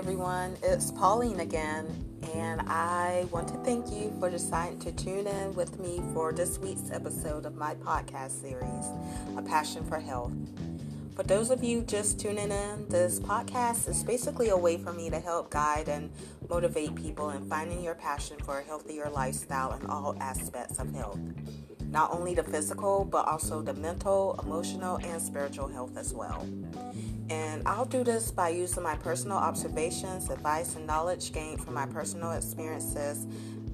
everyone, it's Pauline again, and I want to thank you for deciding to tune in with me for this week's episode of my podcast series, A Passion for Health. For those of you just tuning in, this podcast is basically a way for me to help guide and motivate people in finding your passion for a healthier lifestyle in all aspects of health. Not only the physical, but also the mental, emotional, and spiritual health as well. And I'll do this by using my personal observations, advice, and knowledge gained from my personal experiences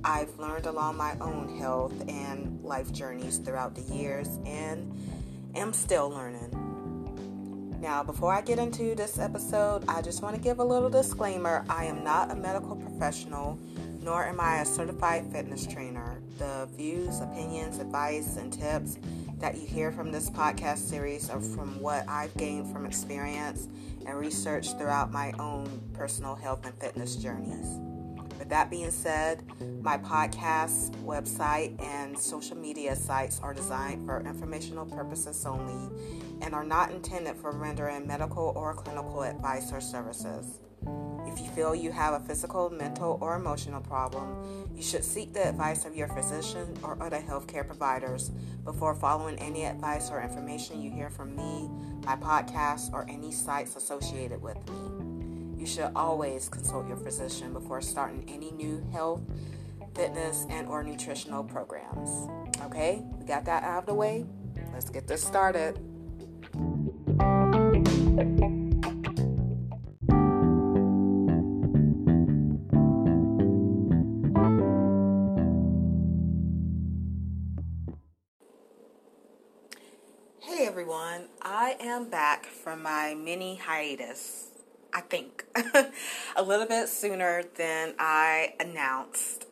I've learned along my own health and life journeys throughout the years and am still learning. Now, before I get into this episode, I just want to give a little disclaimer. I am not a medical professional, nor am I a certified fitness trainer. The views, opinions, advice, and tips that you hear from this podcast series are from what I've gained from experience and research throughout my own personal health and fitness journeys. With that being said, my podcast, website, and social media sites are designed for informational purposes only and are not intended for rendering medical or clinical advice or services. If you feel you have a physical, mental, or emotional problem, you should seek the advice of your physician or other healthcare providers before following any advice or information you hear from me, my podcast, or any sites associated with me. You should always consult your physician before starting any new health, fitness, and or nutritional programs. Okay, we got that out of the way. Let's get this started. Am back from my mini hiatus. I think a little bit sooner than I announced.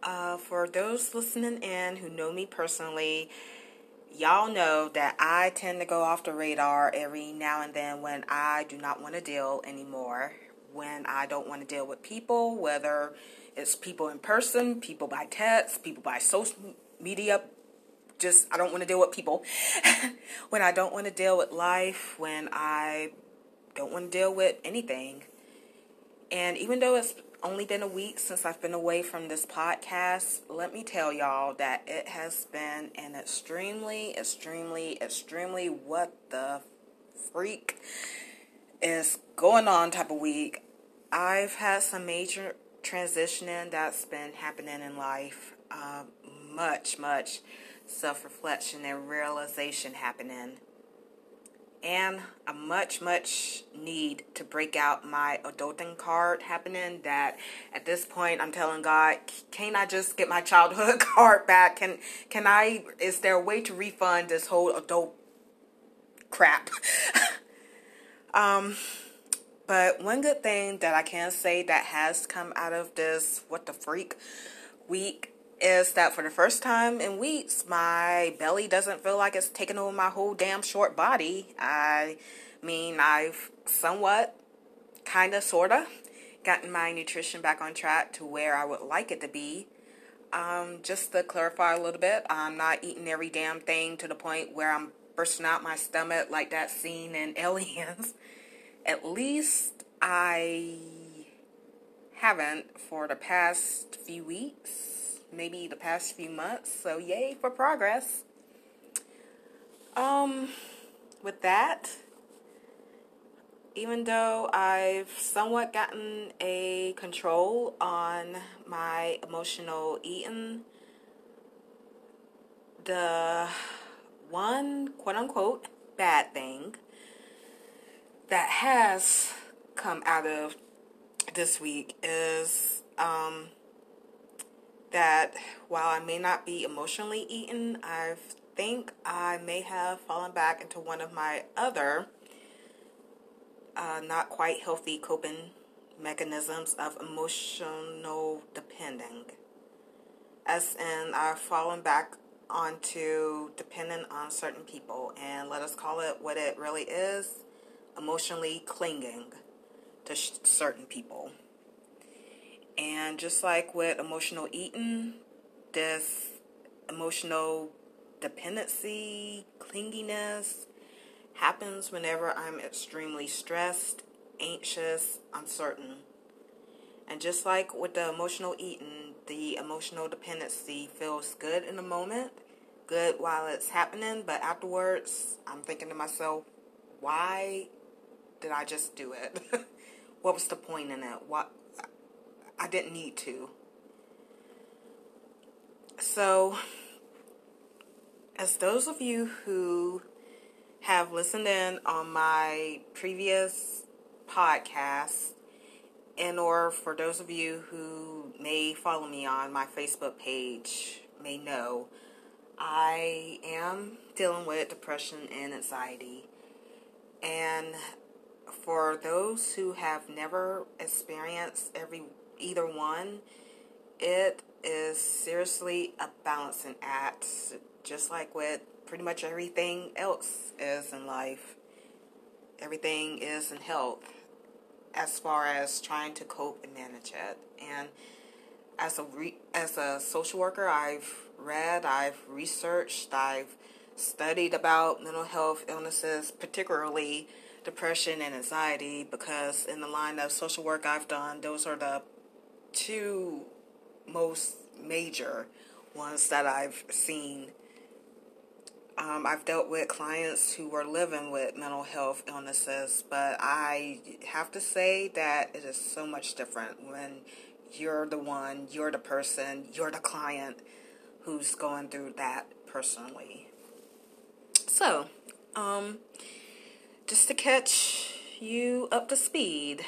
Uh, for those listening in who know me personally, y'all know that I tend to go off the radar every now and then when I do not want to deal anymore. When I don't want to deal with people, whether it's people in person, people by text, people by social media just I don't want to deal with people. when I don't want to deal with life, when I don't want to deal with anything. And even though it's only been a week since I've been away from this podcast, let me tell y'all that it has been an extremely, extremely, extremely what the freak is going on type of week. I've had some major transitioning that's been happening in life. Uh, much, much self reflection and realization happening. And a much, much need to break out my adulting card happening. That at this point, I'm telling God, can't I just get my childhood card back? Can can I? Is there a way to refund this whole adult crap? um, but one good thing that I can say that has come out of this what the freak week is that for the first time in weeks, my belly doesn't feel like it's taking over my whole damn short body. I mean, I've somewhat, kind of, sort of, gotten my nutrition back on track to where I would like it to be. Um, just to clarify a little bit, I'm not eating every damn thing to the point where I'm bursting out my stomach like that scene in Aliens. At least I haven't for the past few weeks maybe the past few months. So yay for progress. Um, with that, even though I've somewhat gotten a control on my emotional eating, the one quote unquote bad thing that has come out of this week is um, that while I may not be emotionally eaten, I think I may have fallen back into one of my other uh, not quite healthy coping mechanisms of emotional depending. As in, I've fallen back onto depending on certain people, and let us call it what it really is emotionally clinging to sh- certain people. And just like with emotional eating, this emotional dependency, clinginess happens whenever I'm extremely stressed, anxious, uncertain, And just like with the emotional eating, the emotional dependency feels good in the moment, good while it's happening, but afterwards, I'm thinking to myself, why did I just do it? what was the point in it? What I didn't need to. So, as those of you who have listened in on my previous podcast, and or for those of you who may follow me on my Facebook page, may know, I am dealing with depression and anxiety. And for those who have never experienced every either one, it is seriously a balancing act, just like with pretty much everything else is in life. Everything is in health as far as trying to cope and manage it. And as a re- as a social worker, I've read, I've researched, I've studied about mental health illnesses, particularly depression and anxiety, because in the line of social work I've done, those are the two most major ones that I've seen. Um, I've dealt with clients who were living with mental health illnesses, but I have to say that it is so much different when you're the one, you're the person, you're the client who's going through that personally. So, um, just to catch you up to speed,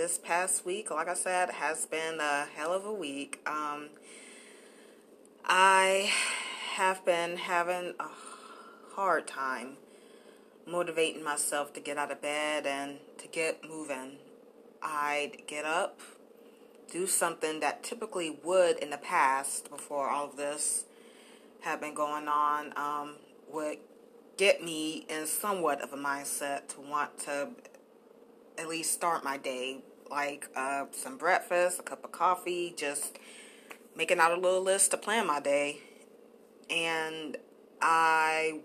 this past week, like I said, has been a hell of a week. Um, I have been having a hard time motivating myself to get out of bed and to get moving. I'd get up, do something that typically would in the past, before all of this had been going on, um, would get me in somewhat of a mindset to want to at least start my day. Like uh, some breakfast, a cup of coffee, just making out a little list to plan my day. And I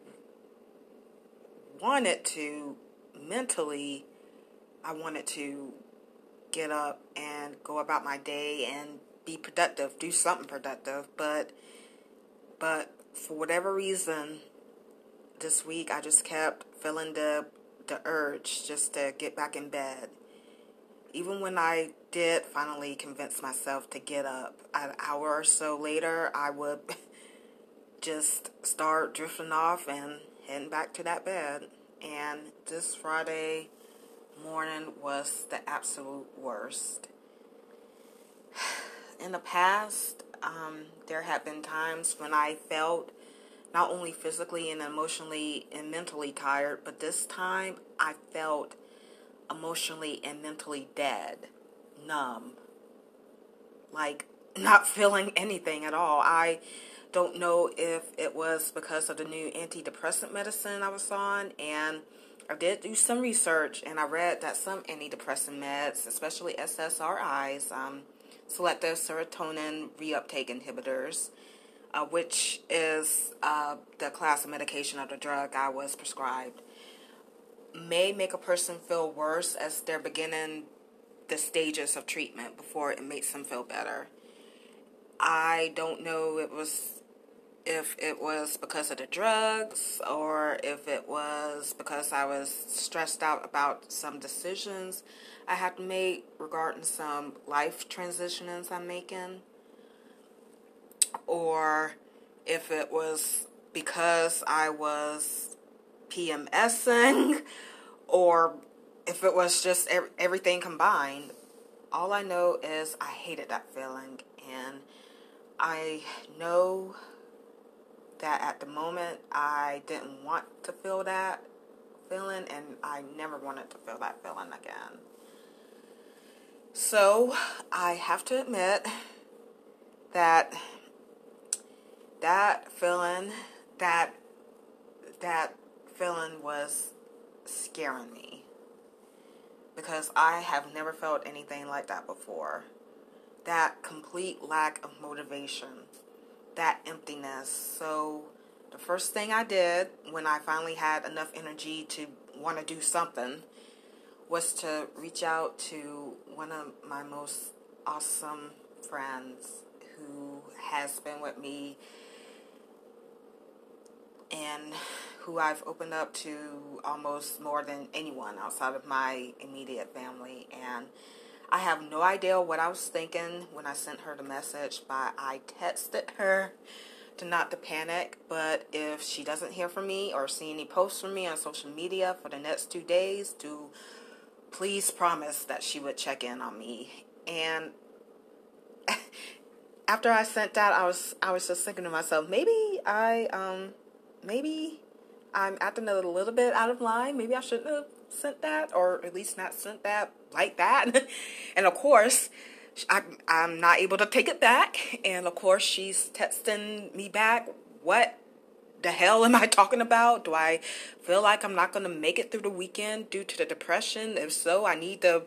wanted to mentally, I wanted to get up and go about my day and be productive, do something productive, but but for whatever reason this week I just kept feeling the the urge just to get back in bed. Even when I did finally convince myself to get up, an hour or so later, I would just start drifting off and heading back to that bed. And this Friday morning was the absolute worst. In the past, um, there have been times when I felt not only physically and emotionally and mentally tired, but this time I felt emotionally and mentally dead, numb, like not feeling anything at all. I don't know if it was because of the new antidepressant medicine I was on, and I did do some research and I read that some antidepressant meds, especially SSRIs, um, selective serotonin reuptake inhibitors, uh, which is uh, the class of medication of the drug I was prescribed, may make a person feel worse as they're beginning the stages of treatment before it makes them feel better. I don't know it was if it was because of the drugs or if it was because I was stressed out about some decisions I had to make regarding some life transitions I'm making or if it was because I was PMSing or if it was just everything combined. All I know is I hated that feeling and I know that at the moment I didn't want to feel that feeling and I never wanted to feel that feeling again. So I have to admit that that feeling that that feeling was scaring me because I have never felt anything like that before. That complete lack of motivation, that emptiness. So, the first thing I did when I finally had enough energy to want to do something was to reach out to one of my most awesome friends who has been with me and who I've opened up to almost more than anyone outside of my immediate family. And I have no idea what I was thinking when I sent her the message, but I texted her to not to panic. But if she doesn't hear from me or see any posts from me on social media for the next two days, to please promise that she would check in on me. And after I sent that, I was I was just thinking to myself, maybe I um maybe I'm acting a little bit out of line. Maybe I shouldn't have sent that, or at least not sent that like that. and of course, I, I'm not able to take it back. And of course, she's texting me back, What the hell am I talking about? Do I feel like I'm not going to make it through the weekend due to the depression? If so, I need to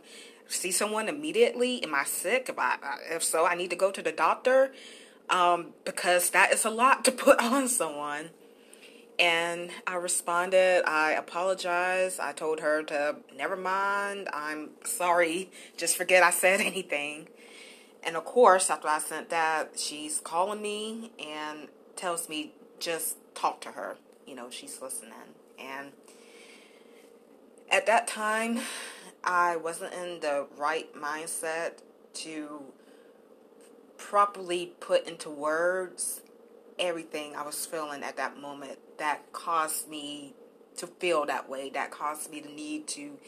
see someone immediately. Am I sick? If, I, if so, I need to go to the doctor um, because that is a lot to put on someone. And I responded, I apologized. I told her to never mind. I'm sorry. Just forget I said anything. And of course, after I sent that, she's calling me and tells me just talk to her. You know, she's listening. And at that time, I wasn't in the right mindset to properly put into words everything I was feeling at that moment that caused me to feel that way, that caused me the need to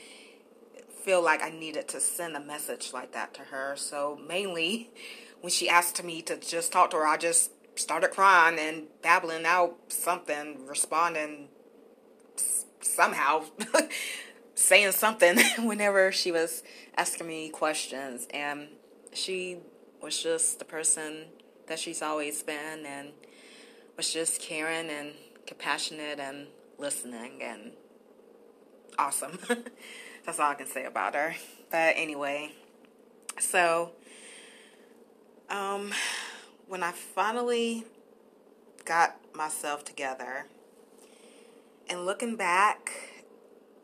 feel like I needed to send a message like that to her. So mainly when she asked me to just talk to her, I just started crying and babbling out something, responding somehow, saying something whenever she was asking me questions. And she was just the person that she's always been and was just caring and compassionate and listening and awesome. That's all I can say about her. But anyway, so um, when I finally got myself together and looking back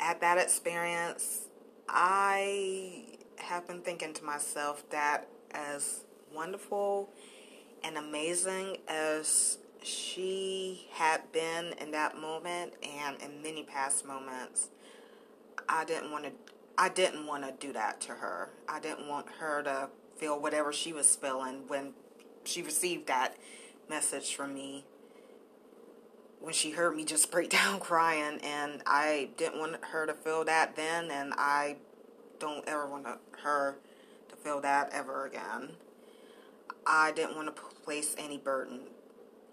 at that experience, I have been thinking to myself that as wonderful and amazing as she had been in that moment and in many past moments, I didn't want to I didn't want to do that to her. I didn't want her to feel whatever she was feeling when she received that message from me. When she heard me just break down crying and I didn't want her to feel that then and I don't ever want her to feel that ever again. I didn't want to place any burden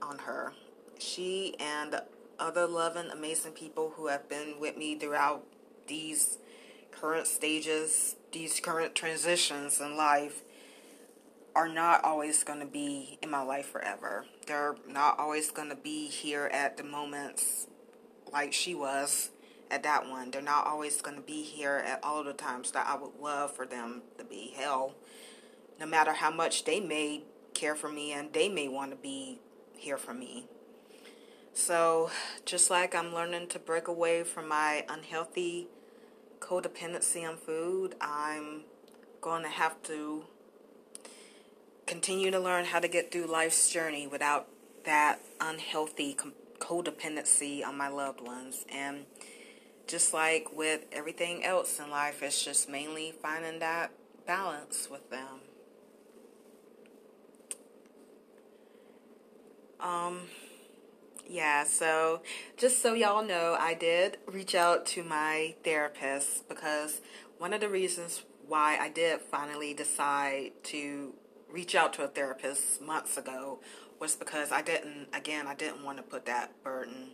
on her. She and other loving, amazing people who have been with me throughout these current stages, these current transitions in life, are not always going to be in my life forever. They're not always going to be here at the moments like she was at that one. They're not always going to be here at all the times that I would love for them to be. Hell, no matter how much they may care for me and they may want to be here for me. So, just like I'm learning to break away from my unhealthy codependency on food, I'm going to have to continue to learn how to get through life's journey without that unhealthy codependency on my loved ones. And just like with everything else in life, it's just mainly finding that balance with them. Um, yeah, so just so y'all know, I did reach out to my therapist because one of the reasons why I did finally decide to reach out to a therapist months ago was because I didn't, again, I didn't want to put that burden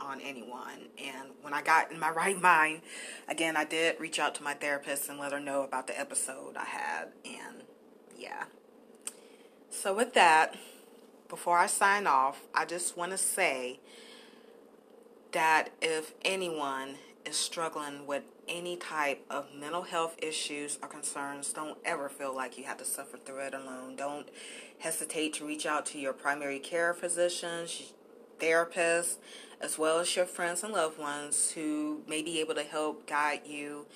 on anyone. And when I got in my right mind, again, I did reach out to my therapist and let her know about the episode I had. And yeah. So, with that, before I sign off, I just want to say that if anyone is struggling with any type of mental health issues or concerns, don't ever feel like you have to suffer through it alone. Don't hesitate to reach out to your primary care physicians, therapists, as well as your friends and loved ones who may be able to help guide you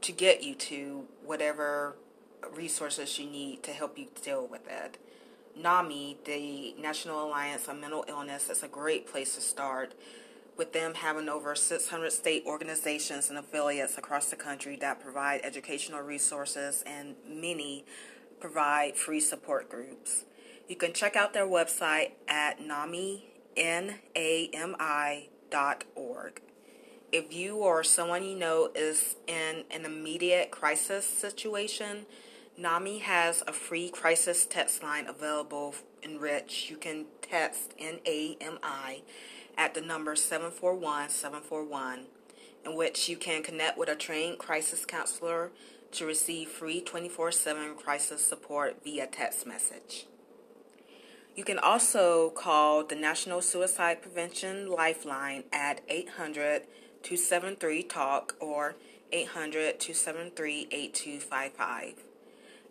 to get you to whatever resources you need to help you deal with it. NAMI, the National Alliance on Mental Illness, is a great place to start with them having over 600 state organizations and affiliates across the country that provide educational resources and many provide free support groups. You can check out their website at NAMI. If you or someone you know is in an immediate crisis situation, NAMI has a free crisis text line available in which you can text NAMI at the number 741-741 in which you can connect with a trained crisis counselor to receive free 24-7 crisis support via text message. You can also call the National Suicide Prevention Lifeline at 800 273 TALK or 800 273 8255.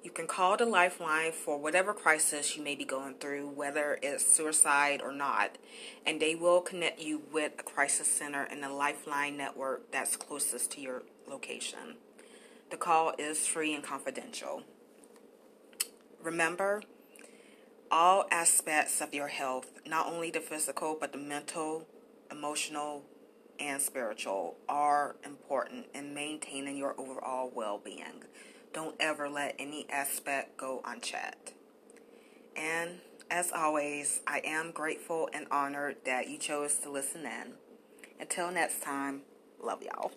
You can call the Lifeline for whatever crisis you may be going through, whether it's suicide or not, and they will connect you with a crisis center in the Lifeline network that's closest to your location. The call is free and confidential. Remember, all aspects of your health, not only the physical, but the mental, emotional, and spiritual, are important in maintaining your overall well being. Don't ever let any aspect go unchecked. And as always, I am grateful and honored that you chose to listen in. Until next time, love y'all.